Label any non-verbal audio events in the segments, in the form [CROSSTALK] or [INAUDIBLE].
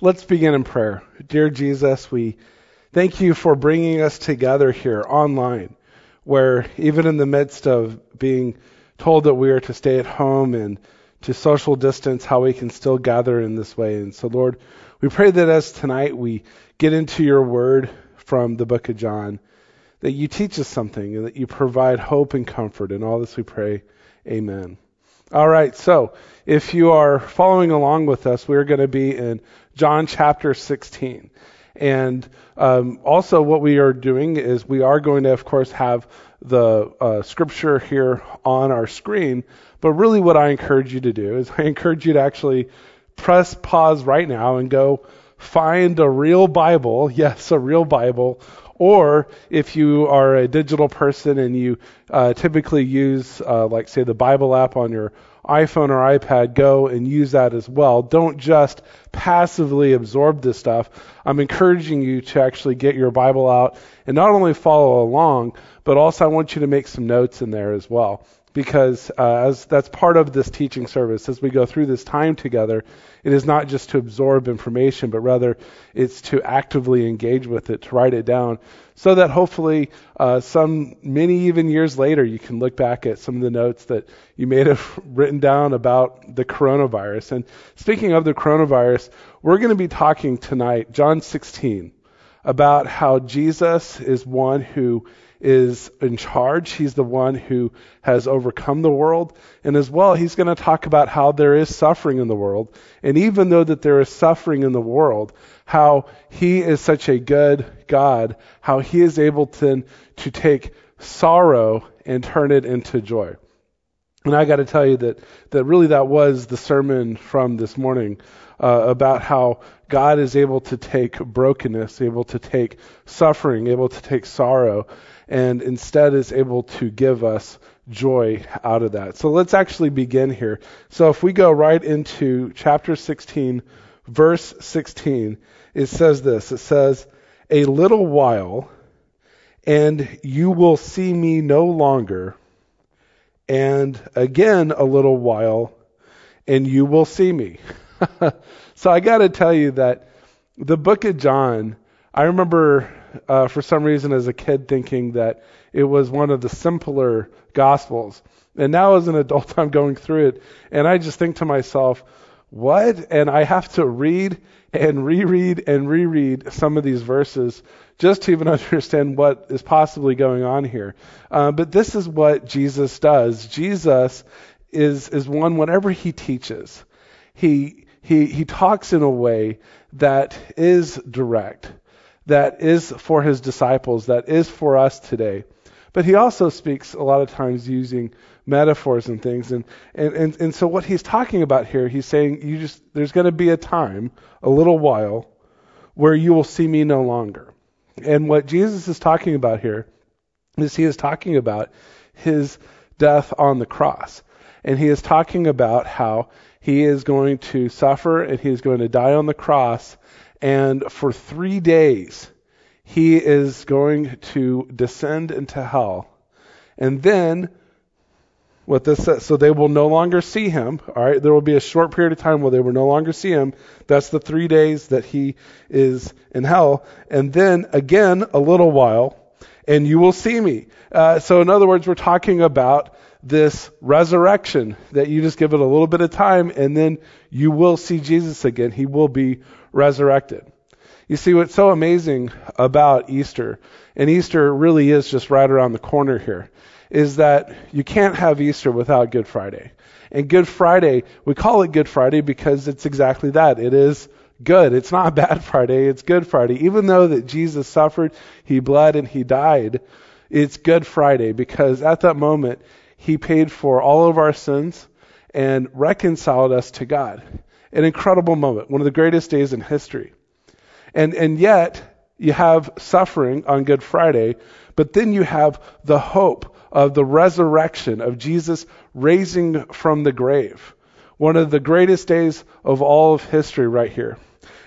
Let's begin in prayer. Dear Jesus, we thank you for bringing us together here online, where even in the midst of being told that we are to stay at home and to social distance, how we can still gather in this way. And so, Lord, we pray that as tonight we get into your word from the book of John, that you teach us something and that you provide hope and comfort. In all this we pray. Amen. All right, so if you are following along with us, we're going to be in John chapter 16. And um, also, what we are doing is we are going to, of course, have the uh, scripture here on our screen. But really, what I encourage you to do is I encourage you to actually press pause right now and go find a real Bible. [LAUGHS] Yes, a real Bible. Or if you are a digital person and you uh, typically use, uh, like, say, the Bible app on your iPhone or iPad, go and use that as well. Don't just passively absorb this stuff. I'm encouraging you to actually get your Bible out and not only follow along, but also I want you to make some notes in there as well. Because uh, as that's part of this teaching service, as we go through this time together, it is not just to absorb information, but rather it's to actively engage with it, to write it down, so that hopefully uh, some many even years later you can look back at some of the notes that you may have [LAUGHS] written down about the coronavirus. And speaking of the coronavirus, we're going to be talking tonight, John 16, about how Jesus is one who is in charge. He's the one who has overcome the world. And as well, he's going to talk about how there is suffering in the world. And even though that there is suffering in the world, how he is such a good God, how he is able to, to take sorrow and turn it into joy. And I got to tell you that, that really that was the sermon from this morning uh, about how God is able to take brokenness, able to take suffering, able to take sorrow, and instead is able to give us joy out of that. So let's actually begin here. So if we go right into chapter 16, verse 16, it says this. It says, A little while, and you will see me no longer, and again a little while, and you will see me. [LAUGHS] so I got to tell you that the book of John, I remember uh, for some reason as a kid thinking that it was one of the simpler gospels. And now as an adult, [LAUGHS] I'm going through it, and I just think to myself, what? And I have to read and reread and reread some of these verses just to even [LAUGHS] understand what is possibly going on here. Uh, but this is what Jesus does. Jesus is is one whenever he teaches, he he he talks in a way that is direct that is for his disciples, that is for us today. But he also speaks a lot of times using metaphors and things. And, and, and, and so what he's talking about here, he's saying you just there's going to be a time, a little while, where you will see me no longer. And what Jesus is talking about here is he is talking about his death on the cross. And he is talking about how he is going to suffer and he is going to die on the cross and for three days, he is going to descend into hell. And then, what this says, so they will no longer see him. All right, there will be a short period of time where they will no longer see him. That's the three days that he is in hell. And then again, a little while, and you will see me. Uh, so, in other words, we're talking about this resurrection that you just give it a little bit of time, and then you will see Jesus again. He will be resurrected. You see, what's so amazing about Easter, and Easter really is just right around the corner here, is that you can't have Easter without Good Friday. And Good Friday, we call it Good Friday because it's exactly that. It is good. It's not Bad Friday, it's Good Friday. Even though that Jesus suffered, he bled, and he died, it's Good Friday because at that moment, he paid for all of our sins and reconciled us to God an incredible moment, one of the greatest days in history. And, and yet, you have suffering on Good Friday, but then you have the hope of the resurrection of Jesus raising from the grave. One of the greatest days of all of history right here.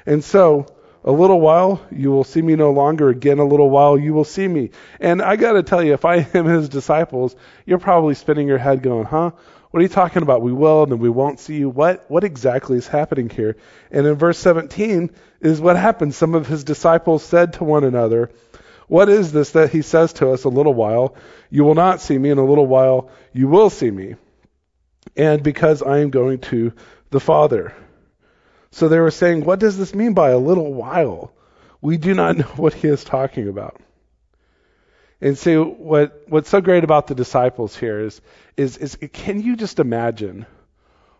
And so, a little while you will see me no longer. Again, a little while you will see me. And I got to tell you, if I am his disciples, you're probably spinning your head going, huh? What are you talking about? We will and we won't see you. What what exactly is happening here? And in verse 17 is what happens. Some of his disciples said to one another, What is this that he says to us a little while? You will not see me, in a little while you will see me. And because I am going to the Father. So they were saying, What does this mean by a little while? We do not [LAUGHS] know what he is talking about. And so what what's so great about the disciples here is is is can you just imagine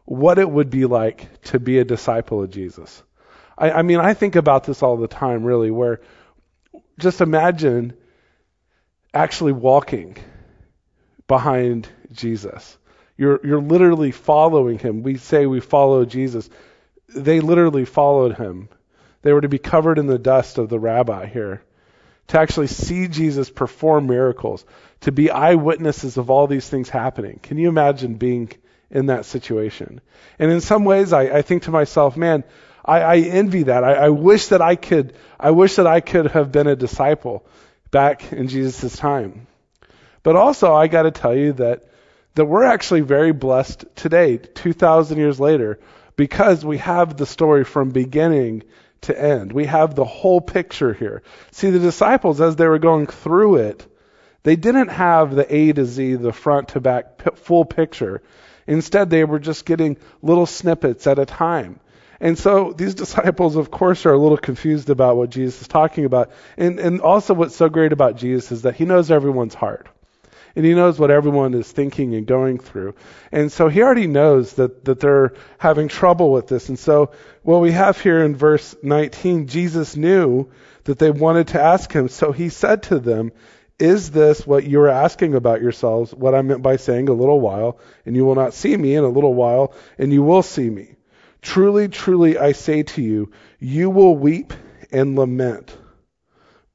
what it would be like to be a disciple of Jesus? I, I mean, I think about this all the time, really, where just imagine actually walking behind Jesus. You're you're literally following him. We say we follow Jesus. They literally followed him. They were to be covered in the dust of the rabbi here to actually see Jesus perform miracles, to be eyewitnesses of all these things happening. Can you imagine being in that situation? And in some ways, I, I think to myself, man, I, I envy that. I, I wish that I could. I wish that I could have been a disciple back in Jesus' time. But also, I got to tell you that that we're actually very blessed today, 2,000 years later, because we have the story from beginning to end. We have the whole picture here. See, the disciples, as they were going through it, they didn't have the A to Z, the front to back p- full picture. Instead, they were just getting little snippets at a time. And so these [LAUGHS] disciples, of course, are a little confused about what Jesus is talking about. And, and also, what's so great about Jesus is that he knows everyone's heart and he knows what everyone is thinking and going through. And so he already knows that, that they're having trouble with this. And so what we have here in verse 19, Jesus knew that they wanted to ask him. So he said to them, is this what you are asking about yourselves? What I meant by saying a little while, and you will not see me in a little while, and you will see me. Truly, truly, I say to you, you will weep and lament,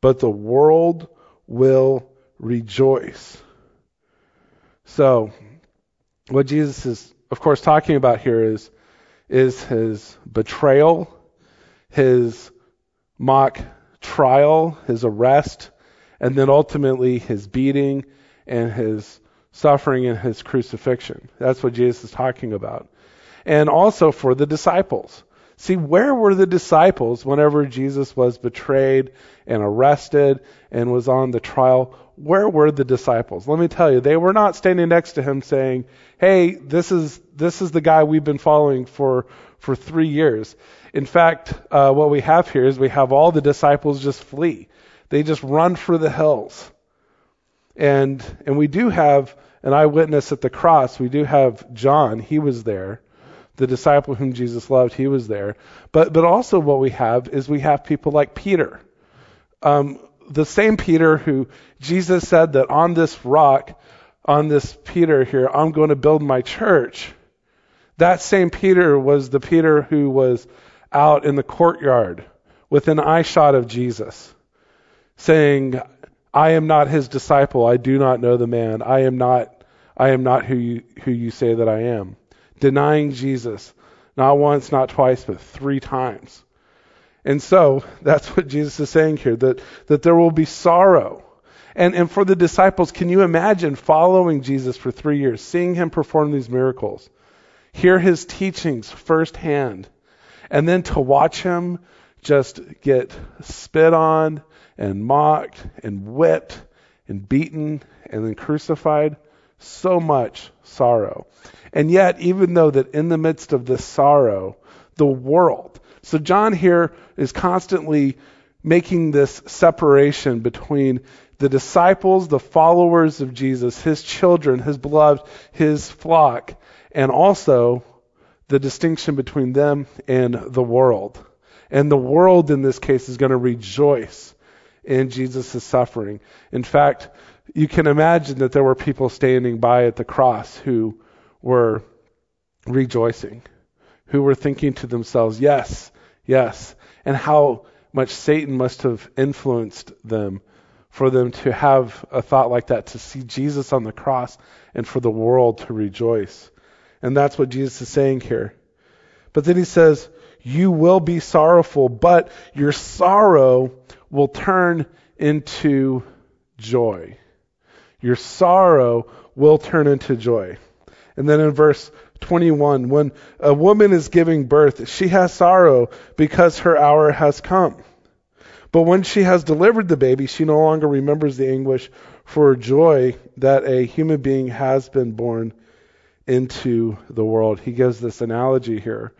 but the world will rejoice. So, what Jesus is, of course, talking about here is, is his betrayal, his mock trial, his arrest, and then ultimately his beating and his suffering and his crucifixion. That's what Jesus is talking about. And also for the disciples. See, where were the disciples whenever Jesus was betrayed and arrested and was on the trial? Where were the disciples? Let me tell you, they were not standing next to him saying, "Hey, this is this is the guy we've been following for for three years." In fact, uh, what we have here is we have all the disciples just flee; they just run for the hills, and and we do have an eyewitness at the cross. We do have John; he was there. The disciple whom Jesus loved, he was there. But but also what we have is we have people like Peter. Um, the same Peter who Jesus said that on this rock, on this Peter here, I'm going to build my church. That same Peter was the Peter who was out in the courtyard with an eye shot of Jesus, saying, I am not his disciple. I do not know the man. I am not I am not who you who you say that I am. Denying Jesus, not once, not twice, but three times. And so that's what Jesus is saying here that, that there will be sorrow. And, and for the disciples, can you imagine following Jesus for three years, seeing him perform these miracles, hear his teachings firsthand, and then to watch him just get spit on and mocked and whipped and beaten and then crucified? So much sorrow. And yet, even though that in the midst of this sorrow, the world, so John here is constantly making this separation between the disciples, the followers of Jesus, his children, his beloved, his flock, and also the distinction between them and the world. And the world in this case is going to rejoice in Jesus' suffering. In fact, you can imagine that there were people standing by at the cross who were rejoicing who were thinking to themselves, yes, yes, and how much Satan must have influenced them for them to have a thought like that, to see Jesus on the cross and for the world to rejoice. And that's what Jesus is saying here. But then he says, You will be sorrowful, but your sorrow will turn into joy. Your sorrow will turn into joy. And then in verse 21, when a woman is giving birth, she has sorrow because her hour has come. But when she has delivered the baby, she no longer remembers the anguish for joy that a human being has been born into the world. He gives this analogy here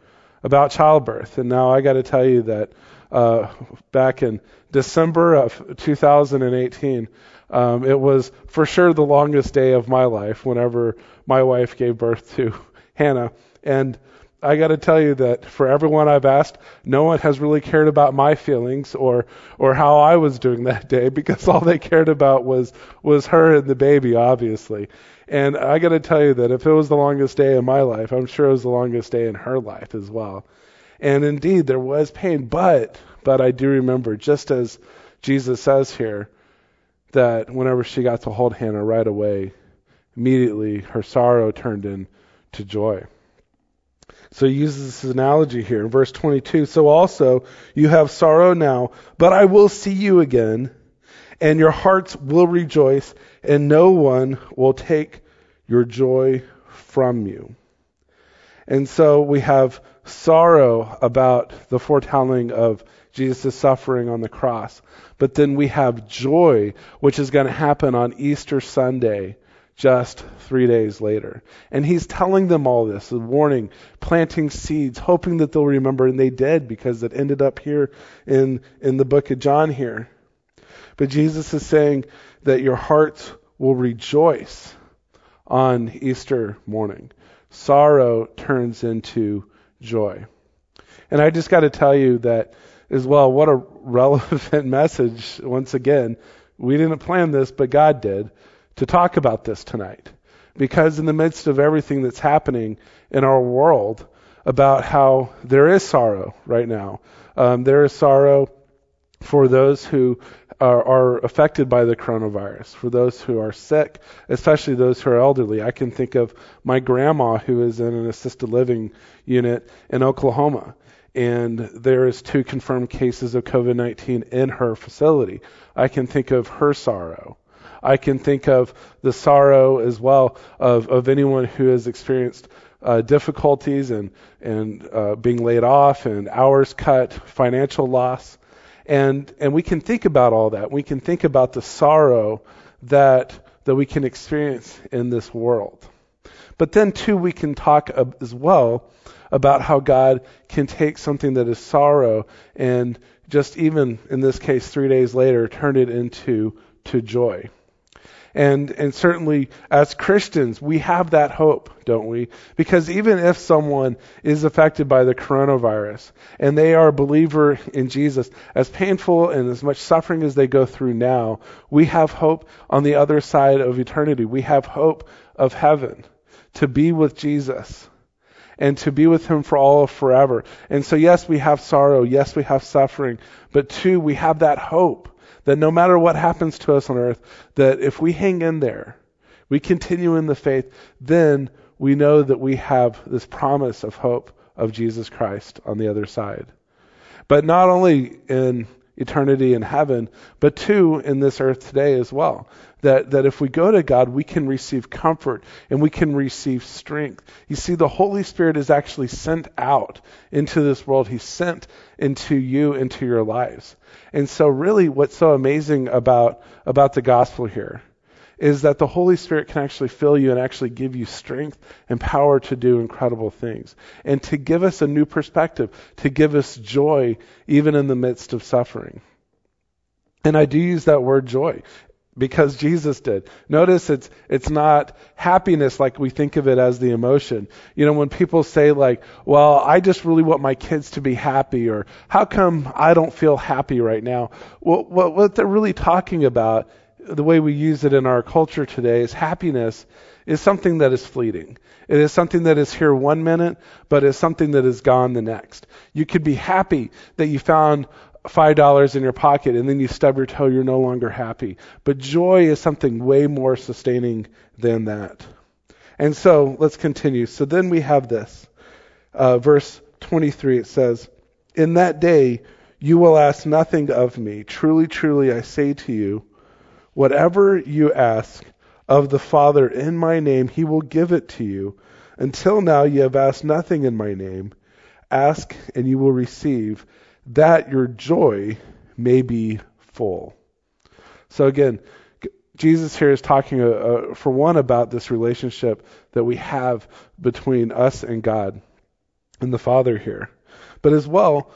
about childbirth. And now I got to tell you that uh, back in December of 2018, um, it was for sure the longest day of my life whenever my wife gave birth to Hannah. And I got to tell you that for everyone I've asked, no one has really cared about my feelings or or how I was doing that day because all they cared about was was her and the baby, obviously. And I got to tell you that if it was the longest day in my life, I'm sure it was the longest day in her life as well. And indeed, there was pain, but but I do remember, just as Jesus says here, that whenever she got to hold Hannah right away, immediately her sorrow turned into joy. So he uses this analogy here in verse 22. So also you have sorrow now, but I will see you again, and your hearts will rejoice, and no one will take your joy from you. And so we have sorrow about the foretelling of Jesus' suffering on the cross. But then we have joy, which is going to happen on Easter Sunday just three days later. And he's telling them all this, a warning, planting seeds, hoping that they'll remember, and they did because it ended up here in, in the book of John here. But Jesus is saying that your hearts will rejoice on Easter morning. Sorrow turns into joy. And I just got to tell you that as well, what a [LAUGHS] relevant message, once again. We didn't plan this, but God did to talk about this tonight. Because in the midst of everything that's happening in our world about how there is sorrow right now, um, there is sorrow for those who are, are, affected by the coronavirus, for those who are sick, especially those who are elderly. I can think of my grandma who is in an assisted living unit in Oklahoma. And there is two confirmed cases of COVID-19 in her facility. I can think of her sorrow. I can think of the sorrow as well of, of anyone who has experienced uh, difficulties and, and uh, being laid off and hours cut, financial loss. And, and we can think about all that. We can think about the sorrow that, that we can experience in this world. But then, too, we can talk as well about how God can take something that is sorrow and just even in this case, three days later, turn it into to joy. And, and certainly as Christians, we have that hope, don't we? Because even if someone is affected by the coronavirus and they are a believer in Jesus, as painful and as much suffering as they go through now, we have hope on the other side of eternity. We have hope of heaven to be with Jesus and to be with him for all of forever. And so yes, we have sorrow. Yes, we have suffering. But two, we have that hope that no matter what happens to us on earth, that if we hang in there, we continue in the faith, then we know that we have this promise of hope of Jesus Christ on the other side. But not only in eternity in heaven, but two, in this earth today as well. That, that if we go to God, we can receive comfort and we can receive strength. You see, the Holy Spirit is actually sent out into this world. He's sent into you, into your lives. And so really what's so amazing about, about the gospel here is that the Holy Spirit can actually fill you and actually give you strength and power to do incredible things. And to give us a new perspective, to give us joy even in the midst of suffering. And I do use that word joy because Jesus did. Notice it's it's not happiness like we think of it as the emotion. You know, when people say like, "Well, I just really want my kids to be happy," or "How come I don't feel happy right now?" Well, what what they're really talking about, the way we use it in our culture today, is happiness is something that is fleeting. It is something that is here one minute, but is something that is gone the next. You could be happy that you found five dollars in your pocket and then you stub your toe, you're no longer happy. But joy is something way more sustaining than that. And so let's continue. So then we have this. Uh, verse 23, it says, In that day you will ask nothing of me. Truly, truly, I say to you, whatever you ask of the Father in my name, he will give it to you. Until now, you have asked nothing in my name. Ask, and you will receive, that your joy may be full. So, again, Jesus here is talking, uh, uh, for one, about this relationship that we have between us and God and the Father here. But as well,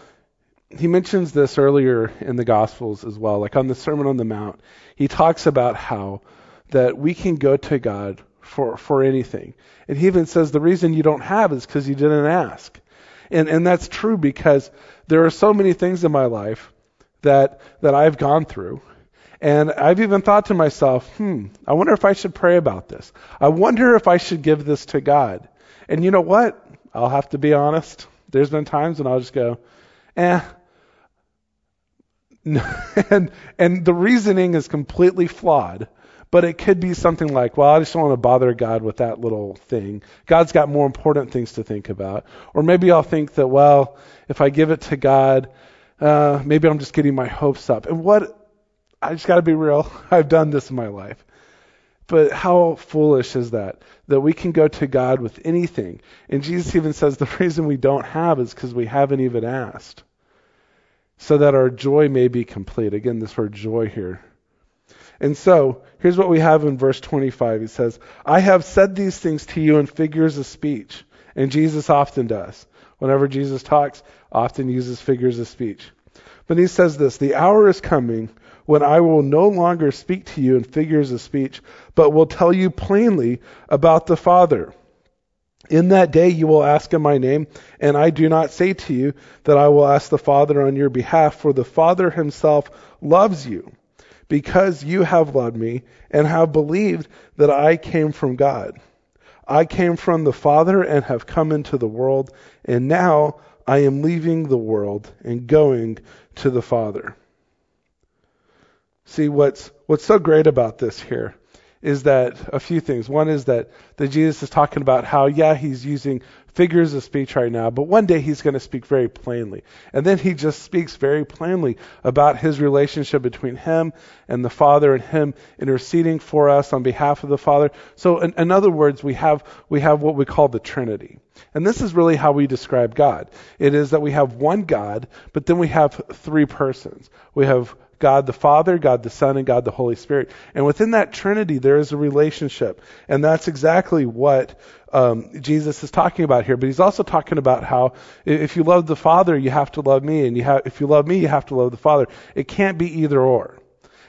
he mentions this earlier in the Gospels as well, like on the Sermon on the Mount. He talks about how that we can go to God for, for anything. And he even says the reason you don't have is because you didn't ask. And, and that's true because there are so many things in my life that, that I've gone through. And I've even thought to myself, hmm, I wonder if I should pray about this. I wonder if I should give this to God. And you know what? I'll have to be honest. There's been times when I'll just go, eh. [LAUGHS] and, and the reasoning is completely flawed. But it could be something like, well, I just don't want to bother God with that little thing. God's got more important things to think about. Or maybe I'll think that, well, if I give it to God, uh, maybe I'm just getting my hopes up. And what, I just got to be real. [LAUGHS] I've done this in my life. But how foolish is that? That we can go to God with anything. And Jesus even says the [LAUGHS] reason we don't have is because we haven't even asked. So that our joy may be complete. Again, this word joy here. And so, here's what we have in verse 25. He says, I have said these things to you in figures of speech. And Jesus often does. Whenever Jesus talks, often uses figures of speech. But he says this The hour is coming when I will no longer speak to you in figures of speech, but will tell you plainly about the Father. In that day you will ask in my name, and I do not say to you that I will ask the Father on your behalf, for the Father himself loves you because you have loved me and have believed that I came from God. I came from the Father and have come into the world, and now I am leaving the world and going to the Father. See, what's, what's so great about this here is that a few things. One is that, that Jesus is talking about how, yeah, he's using figures of speech right now, but one day he's going to speak very plainly. And then he just speaks very plainly about his relationship between him and the Father and him interceding for us on behalf of the Father. So in, in other words, we have, we have what we call the Trinity. And this is really how we describe God. It is that we have one God, but then we have three persons. We have God the Father, God the Son, and God the Holy Spirit. And within that Trinity, there is a relationship. And that's exactly what um, Jesus is talking about here. But he's also talking about how if you love the Father, you have to love me. And you have, if you love me, you have to love the Father. It can't be either or.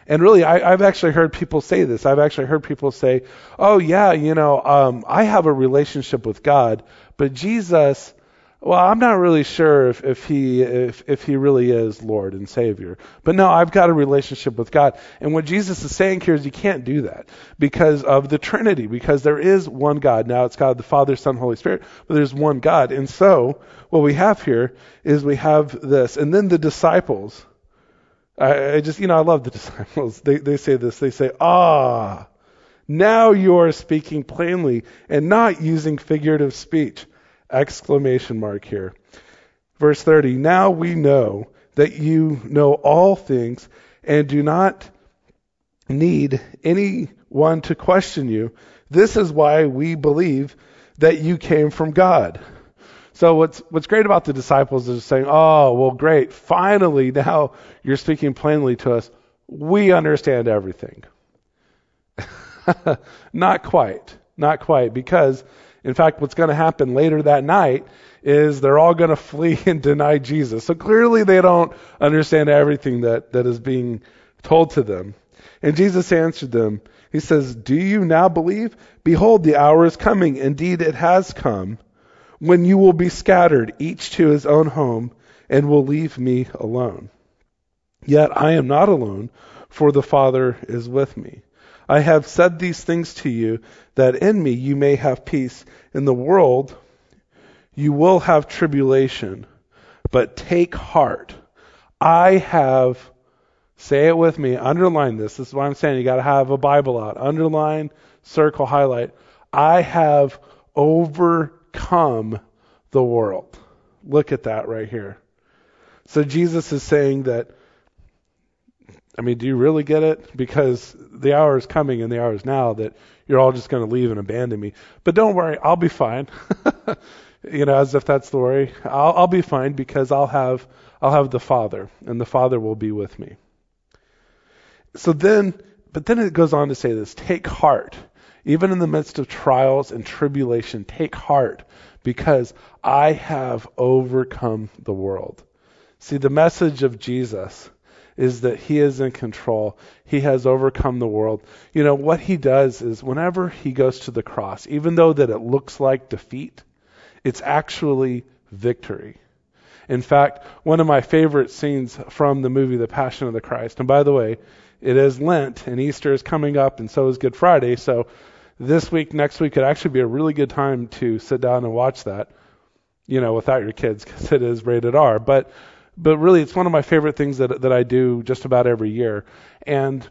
And really, I, have actually heard people say this. I've actually heard people say, oh, yeah, you know, um, I have a relationship with God, but Jesus well, I'm not really sure if, if he if, if he really is Lord and Savior. But no, I've got a relationship with God. And what Jesus is saying here is you can't do that because of the Trinity, because there is one God. Now it's God the Father, Son, Holy Spirit, but there's one God. And so what we have here is we have this. And then the disciples, I, I just you know, I love the [LAUGHS] disciples. They they say this, they say, Ah, now you are speaking plainly and not using figurative speech. Exclamation mark here. Verse 30 Now we know that you know all things and do not need anyone to question you. This is why we believe that you came from God. So what's what's great about the disciples is saying, "Oh, well great. Finally now you're speaking plainly to us. We understand everything." [LAUGHS] not quite. Not quite because in fact, what's going to happen later that night is they're all going [LAUGHS] to flee and deny Jesus. So clearly they don't understand everything that, that is being told to them. And Jesus answered them. He says, Do you now believe? Behold, the hour is coming. Indeed, it has come when you will be scattered, each to his own home, and will leave me alone. Yet I am not alone, for the Father is with me. I have said these things to you that in me you may have peace. In the world you will have tribulation, but take heart. I have, say it with me, underline this. This is what I'm saying. You got to have a Bible out. Underline, circle, highlight. I have overcome the world. Look at that right here. So Jesus is saying that I mean, do you really get it? Because the hour is coming and the hour is now that you're all just going to leave and abandon me. But don't worry, I'll be fine. [LAUGHS] you know, as if that's the worry. I'll, I'll be fine because I'll have I'll have the Father, and the Father will be with me. So then, but then it goes on to say this: take heart, even in the midst of trials and tribulation. Take heart, because I have overcome the world. See, the message of Jesus is that he is in control. He has overcome the world. You know, what he does is whenever he goes to the cross, even though that it looks like defeat, it's actually victory. In fact, one of my favorite scenes from the movie The Passion of the Christ, and by the way, it is Lent and Easter is coming up and so is Good Friday, so this week, next week could actually be a really good time to sit down and watch that, you know, without your kids because it is rated R. But but really it's one of my favorite things that that I do just about every year. And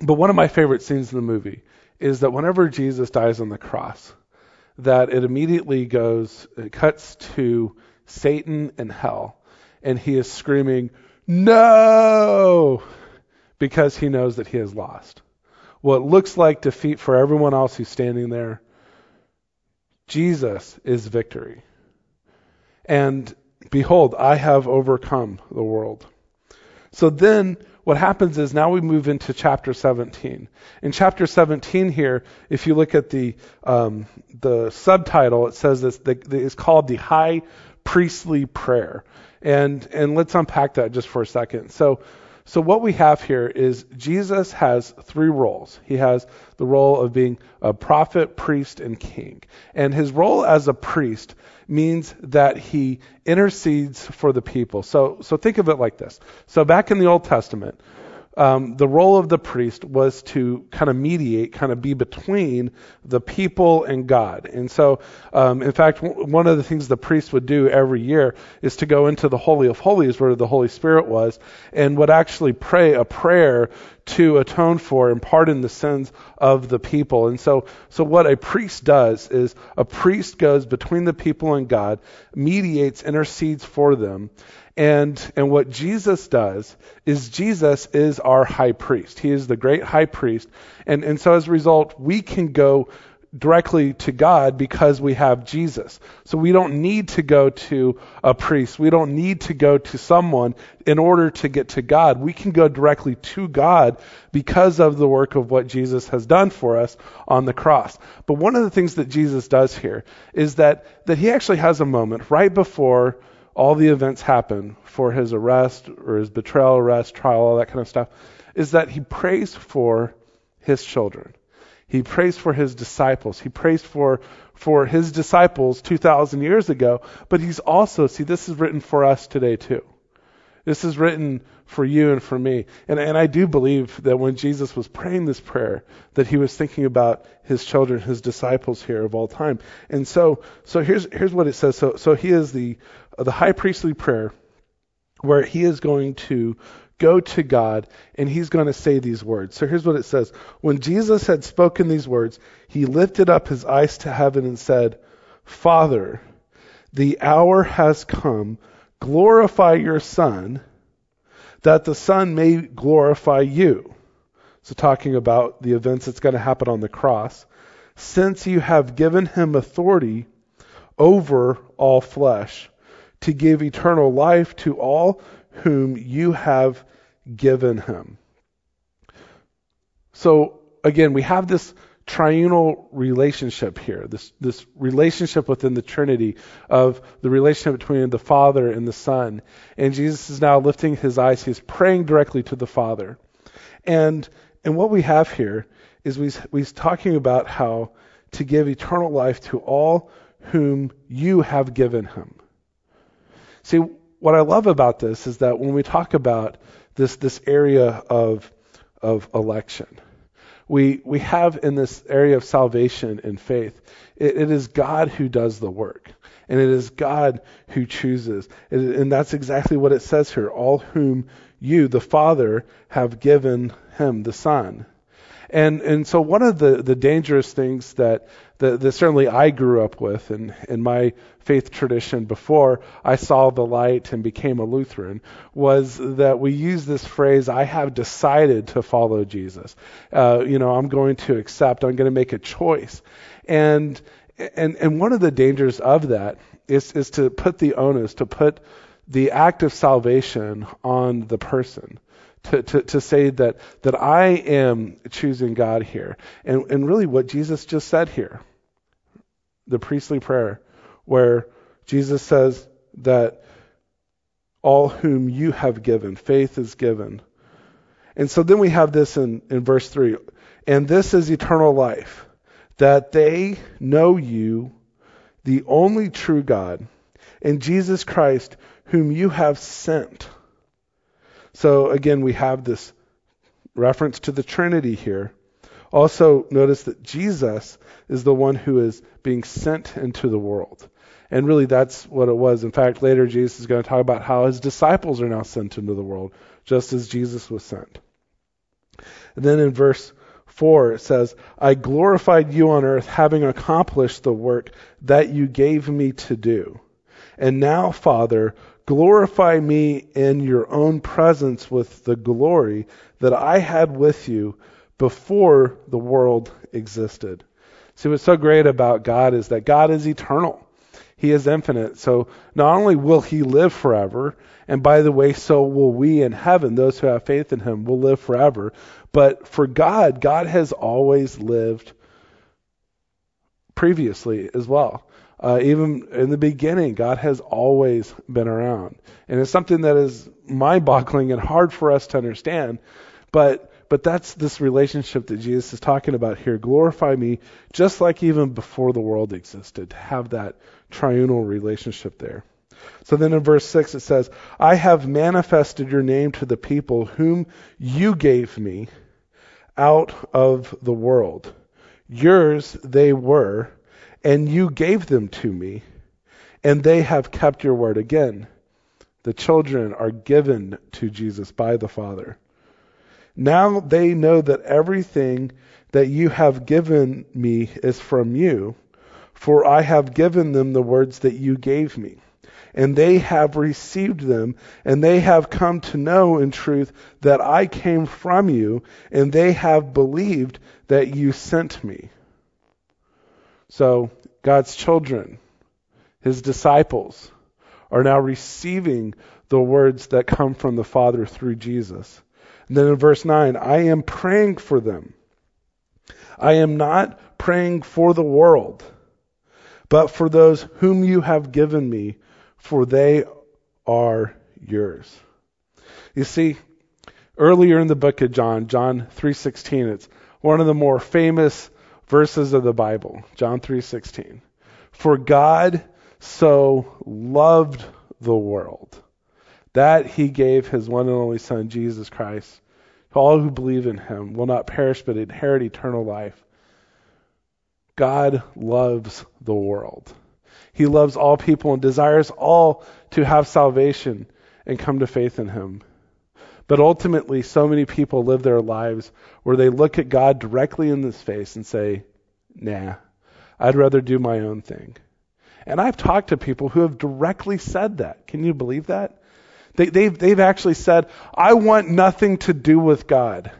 but one of my favorite scenes in the movie is that whenever Jesus dies on the cross, that it immediately goes it cuts to Satan and hell, and he is screaming, "No!" because he knows that he has lost. What looks like defeat for everyone else who's standing there, Jesus is victory. And Behold, I have overcome the world. So then what happens is now we move into chapter 17. In chapter 17 here, if you look at the um, the subtitle, it says this the, it's called the High Priestly Prayer, and and let's unpack that just for a second. So so what we have here is Jesus has three roles. He has the role of being a prophet, priest, and king. And his role as a priest means that he intercedes for the people. So, so think of it like this. So back in the Old Testament, um, the role of the priest was to kind of mediate, kind of be between the people and God. And so, um, in fact, w- one of the things the priest would do every year is to go into the Holy of Holies where the Holy Spirit was and would actually pray a prayer to atone for and pardon the sins of the people. And so, so what a priest does is a priest goes between the people and God, mediates, intercedes for them, and, and what Jesus does is Jesus is our high priest. He is the great high priest. And, and so as a result, we can go directly to God because we have Jesus. So we don't need to go to a priest. We don't need to go to someone in order to get to God. We can go directly to God because of the work of what Jesus has done for us on the cross. But one of the things that Jesus does here is that, that he actually has a moment right before all the events happen for his arrest or his betrayal, arrest, trial, all that kind of stuff, is that he prays for his children. He prays for his disciples. He prays for, for his disciples 2,000 years ago, but he's also, see, this is written for us today too. This is written for you and for me. And, and I do believe that when Jesus was praying this prayer, that he was thinking about his children, his disciples here of all time. And so, so here's, here's what it says. So, so he is the, the high priestly prayer where he is going to go to God and he's going to say these words. So here's what it says. When Jesus had spoken these words, he lifted up his eyes to heaven and said, Father, the hour has come. Glorify your Son, that the Son may glorify you. So talking about the events that's going to happen on the cross. Since you have given him authority over all flesh to give eternal life to all whom you have given him. So again, we have this triunal relationship here, this, this relationship within the Trinity of the relationship between the Father and the Son. And Jesus is now lifting his eyes, he's praying directly to the Father. And, and what we have here is we, we're talking about how to give eternal life to all whom you have given him. See, what I love about this is that when we talk about this this area of of election, we we have in this area of salvation and faith, it, it is God who does the work, and it is God who chooses, and that's exactly what it says here. All whom you, the Father, have given him, the Son. And and so one of the, the dangerous things that, that, that certainly I grew up with in, in my faith tradition before I saw the light and became a Lutheran was that we use this phrase, I have decided to follow Jesus. Uh, you know, I'm going to accept, I'm going to make a choice. And and and one of the dangers of that is is to put the onus, to put the act of salvation on the person to, to, to say that, that I am choosing God here. And, and really what Jesus just said here, the priestly prayer, where Jesus says that all whom you have given, faith is given. And so then we have this in, in verse 3 and this is eternal life, that they know you, the only true God, and Jesus Christ, whom you have sent. So again, we have this reference to the Trinity here. Also, notice that Jesus is the one who is being sent into the world. And really, that's what it was. In fact, later, Jesus is going to talk about how his disciples are now sent into the world, just as Jesus was sent. And then in verse 4, it says, I glorified you on earth, having accomplished the work that you gave me to do. And now, Father, Glorify me in your own presence with the glory that I had with you before the world existed. See, what's so great about God is that God is eternal. He is infinite. So not only will he live forever, and by the way, so will we in heaven, those who have faith in him, will live forever. But for God, God has always lived previously as well. Uh, even in the beginning, God has always been around. And it's something that is mind boggling and hard for us to understand. But but that's this relationship that Jesus is talking about here. Glorify me just like even before the world existed, to have that triunal relationship there. So then in verse 6 it says, I have manifested your name to the people whom you gave me out of the world. Yours they were, and you gave them to me, and they have kept your word. Again, the children are given to Jesus by the Father. Now they know that everything that you have given me is from you, for I have given them the words that you gave me. And they have received them, and they have come to know in truth that I came from you, and they have believed that you sent me. So God's children, his disciples, are now receiving the words that come from the Father through Jesus. And then in verse 9, I am praying for them. I am not praying for the world, but for those whom you have given me, for they are yours. You see, earlier in the book of John, John 3:16, it's one of the more famous verses of the Bible, John 3:16. For God so loved the world that he gave his one and only son Jesus Christ to all who believe in him will not perish but inherit eternal life. God loves the world. He loves all people and desires all to have salvation and come to faith in him. But ultimately, so many people live their lives where they look at God directly in his face and say, Nah, I'd rather do my own thing. And I've talked to people who have directly said that. Can you believe that? They, they've, they've actually said, I want nothing to do with God.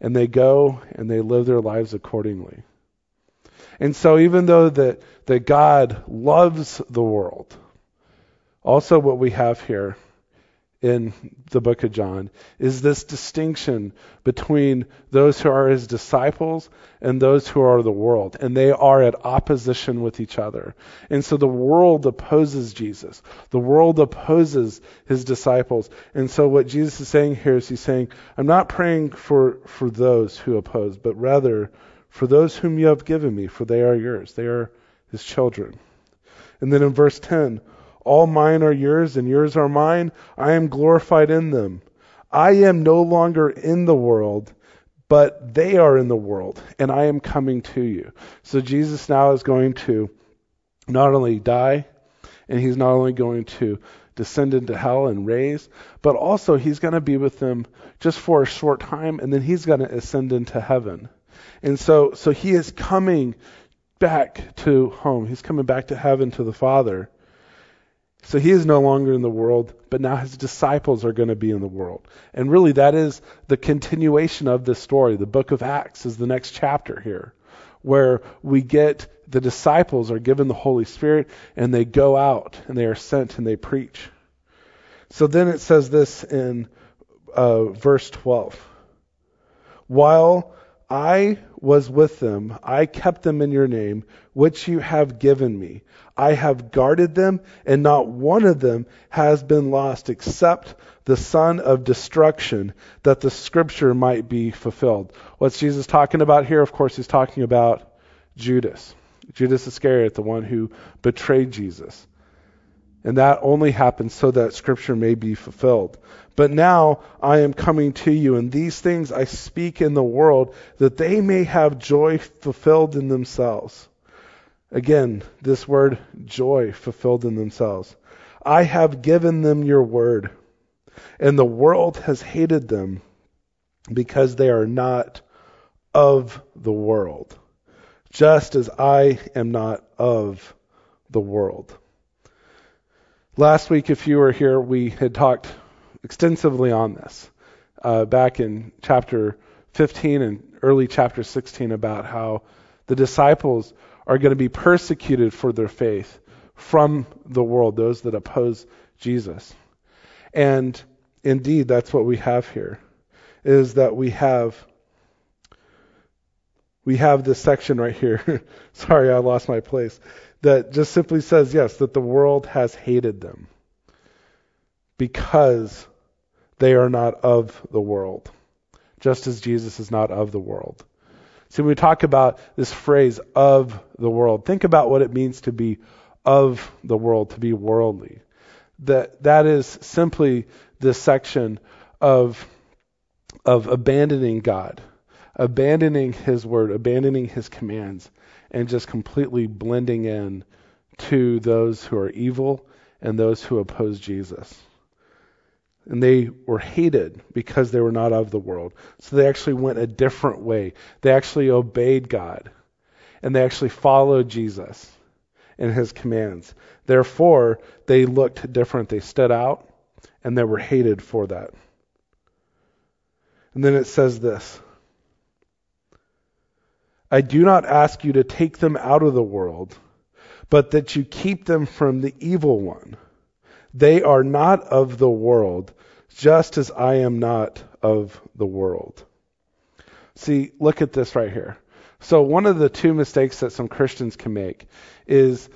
And they go and they live their lives accordingly. And so even though that, that God loves the world, also what we have here in the book of John is this distinction between those who are his disciples and those who are the world. And they are at opposition with each other. And so the world opposes Jesus. The world opposes his disciples. And so what Jesus is saying here is he's saying, I'm not praying for, for those who oppose, but rather for those whom you have given me, for they are yours. They are his children. And then in verse 10, all mine are yours, and yours are mine. I am glorified in them. I am no longer in the world, but they are in the world, and I am coming to you. So Jesus now is going to not only die, and he's not only going to descend into hell and raise, but also he's going to be with them just for a short time, and then he's going to ascend into heaven. And so, so he is coming back to home. He's coming back to heaven to the Father. So he is no longer in the world, but now his disciples are going to be in the world. And really, that is the continuation of this story. The book of Acts is the next chapter here, where we get the disciples are given the Holy Spirit and they go out and they are sent and they preach. So then it says this in uh, verse 12. While I was with them. I kept them in your name, which you have given me. I have guarded them, and not one of them has been lost except the son of destruction, that the scripture might be fulfilled. What's Jesus talking about here? Of course, he's talking about Judas. Judas Iscariot, the one who betrayed Jesus. And that only happens so that scripture may be fulfilled. But now I am coming to you, and these things I speak in the world, that they may have joy fulfilled in themselves. Again, this word joy fulfilled in themselves. I have given them your word, and the world has hated them because they are not of the world, just as I am not of the world. Last week, if you were here, we had talked extensively on this uh, back in chapter 15 and early chapter 16 about how the disciples are going to be persecuted for their faith from the world, those that oppose Jesus. And indeed, that's what we have here, is that we have we have this section right here. [LAUGHS] Sorry, I lost my place that just simply says, yes, that the world has hated them because they are not of the world, just as Jesus is not of the world. See, when we talk about this phrase, of the world, think about what it means to be of the world, to be worldly. That, that is simply this section of, of abandoning God, abandoning His word, abandoning His commands, and just completely blending in to those who are evil and those who oppose Jesus. And they were hated because they were not of the world. So they actually went a different way. They actually obeyed God. And they actually followed Jesus and his commands. Therefore, they looked different. They stood out and they were hated for that. And then it says this I do not ask you to take them out of the world, but that you keep them from the evil one. They are not of the world, just as I am not of the world. See, look at this right here. So, one of the two mistakes that some Christians can make is,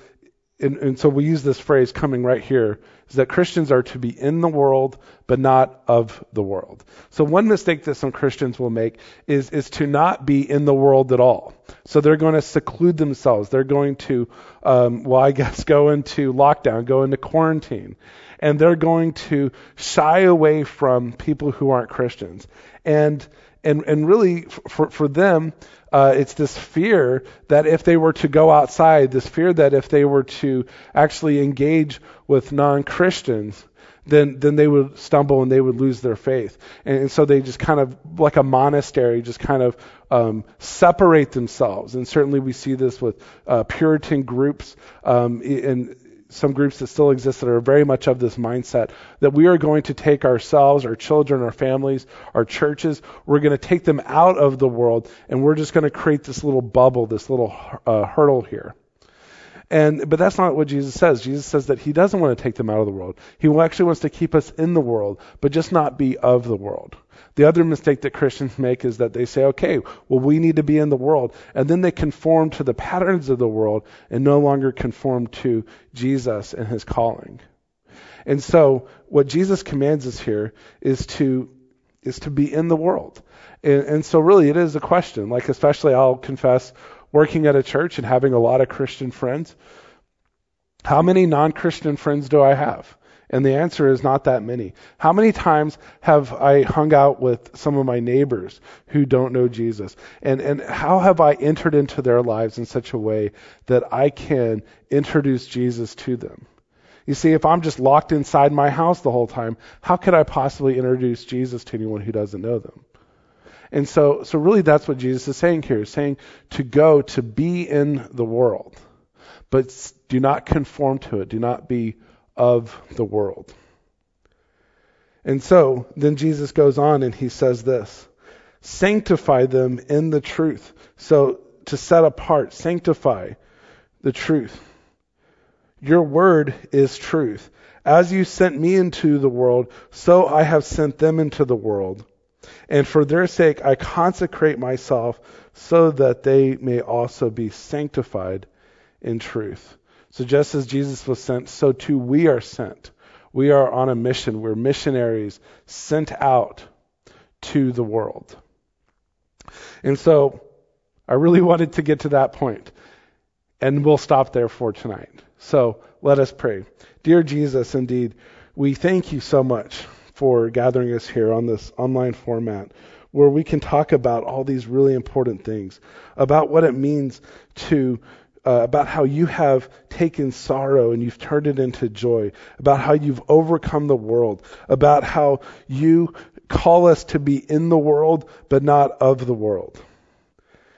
and, and so we use this phrase coming right here, is that Christians are to be in the world, but not of the world. So one mistake that some Christians will make is, is to not be in the world at all. So they're going to seclude themselves. They're going to, um, well, I guess, go into lockdown, go into quarantine. And they're going to shy away from people who aren't Christians. And and and really for for them uh, it's this fear that if they were to go outside this fear that if they were to actually engage with non-christians then then they would stumble and they would lose their faith. And, and so they just kind of like a monastery just kind of um, separate themselves. And certainly we see this with uh, puritan groups um, and some groups that still exist that are very much of this mindset that we are going to take ourselves, our children, our families, our churches, we're going to take them out of the world, and we're just going to create this little bubble, this little uh, hurdle here. And but that's not what Jesus says. Jesus says that he doesn't want to take them out of the world. He actually wants to keep us in the world, but just not be of the world. The other mistake that Christians make is that they say, okay, well, we need to be in the world. And then they conform to the patterns of the world and no longer conform to Jesus and his calling. And so what Jesus commands us here is to is to be in the world. And, and so really it is a question, like especially I'll confess working at a church and having a lot of Christian friends. How many non-Christian friends do I have? And the answer is not that many. How many times have I hung out with some of my neighbors who don't know Jesus? And, and how have I entered into their lives in such a way that I can introduce Jesus to them? You see, if I'm just locked inside my house the whole time, how could I possibly introduce Jesus to anyone who doesn't know them? And so, so really that's what Jesus is saying here, saying to go, to be in the world, but do not conform to it. Do not be of the world. And so then Jesus goes on and he says this sanctify them in the truth. So to set apart, sanctify the truth. Your word is truth. As you sent me into the world, so I have sent them into the world. And for their sake I consecrate myself so that they may also be sanctified in truth. So just as Jesus was sent, so too we are sent. We are on a mission. We're missionaries sent out to the world. And so I really [LAUGHS] wanted to get to that point, and we'll stop there for tonight. So let us pray. Dear Jesus, indeed, we thank you so much for gathering us here on this online format where we can talk about all these really important things about what it means to uh, about how you have taken sorrow and you've turned it into joy, about how you've overcome the world, about how you call us to be in the world but not of the world.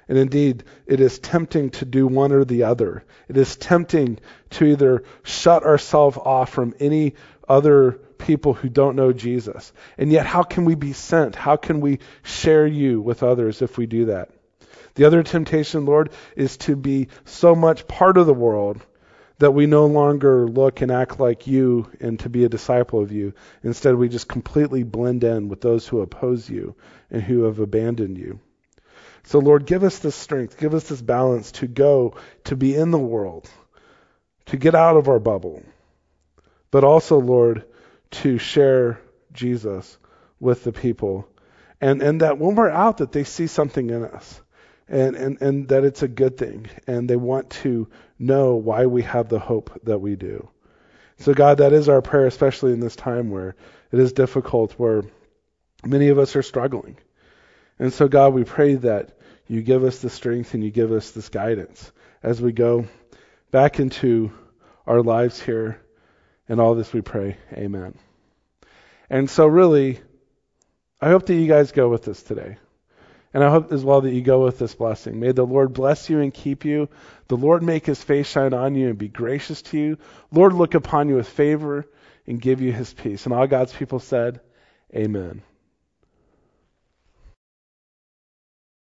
And indeed, it is tempting to do one or the other. It is tempting to either shut ourselves off from any other people who don't know Jesus. And yet, how can we be sent? How can we share you with others if we do that? The other temptation, Lord, is to be so much part of the world that we no longer look and act like you and to be a disciple of you. Instead, we just completely blend in with those who oppose you and who have abandoned you. So, Lord, give us this strength, give us this balance to go, to be in the world, to get out of our bubble, but also, Lord, to share Jesus with the people. And, and that when we're out, that they see something in us. And, and, and that it's a good thing. And they want to know why we have the hope that we do. So, God, that is our prayer, especially in this time where it is difficult, where many of us are struggling. And so, God, we pray that you give us the strength and you give us this guidance as we go back into our lives here. And all this we pray. Amen. And so, really, I hope that you guys go with us today. And I hope as well that you go with this blessing. May the Lord bless you and keep you. The Lord make his face shine on you and be gracious to you. Lord look upon you with favor and give you his peace. And all God's people said, Amen.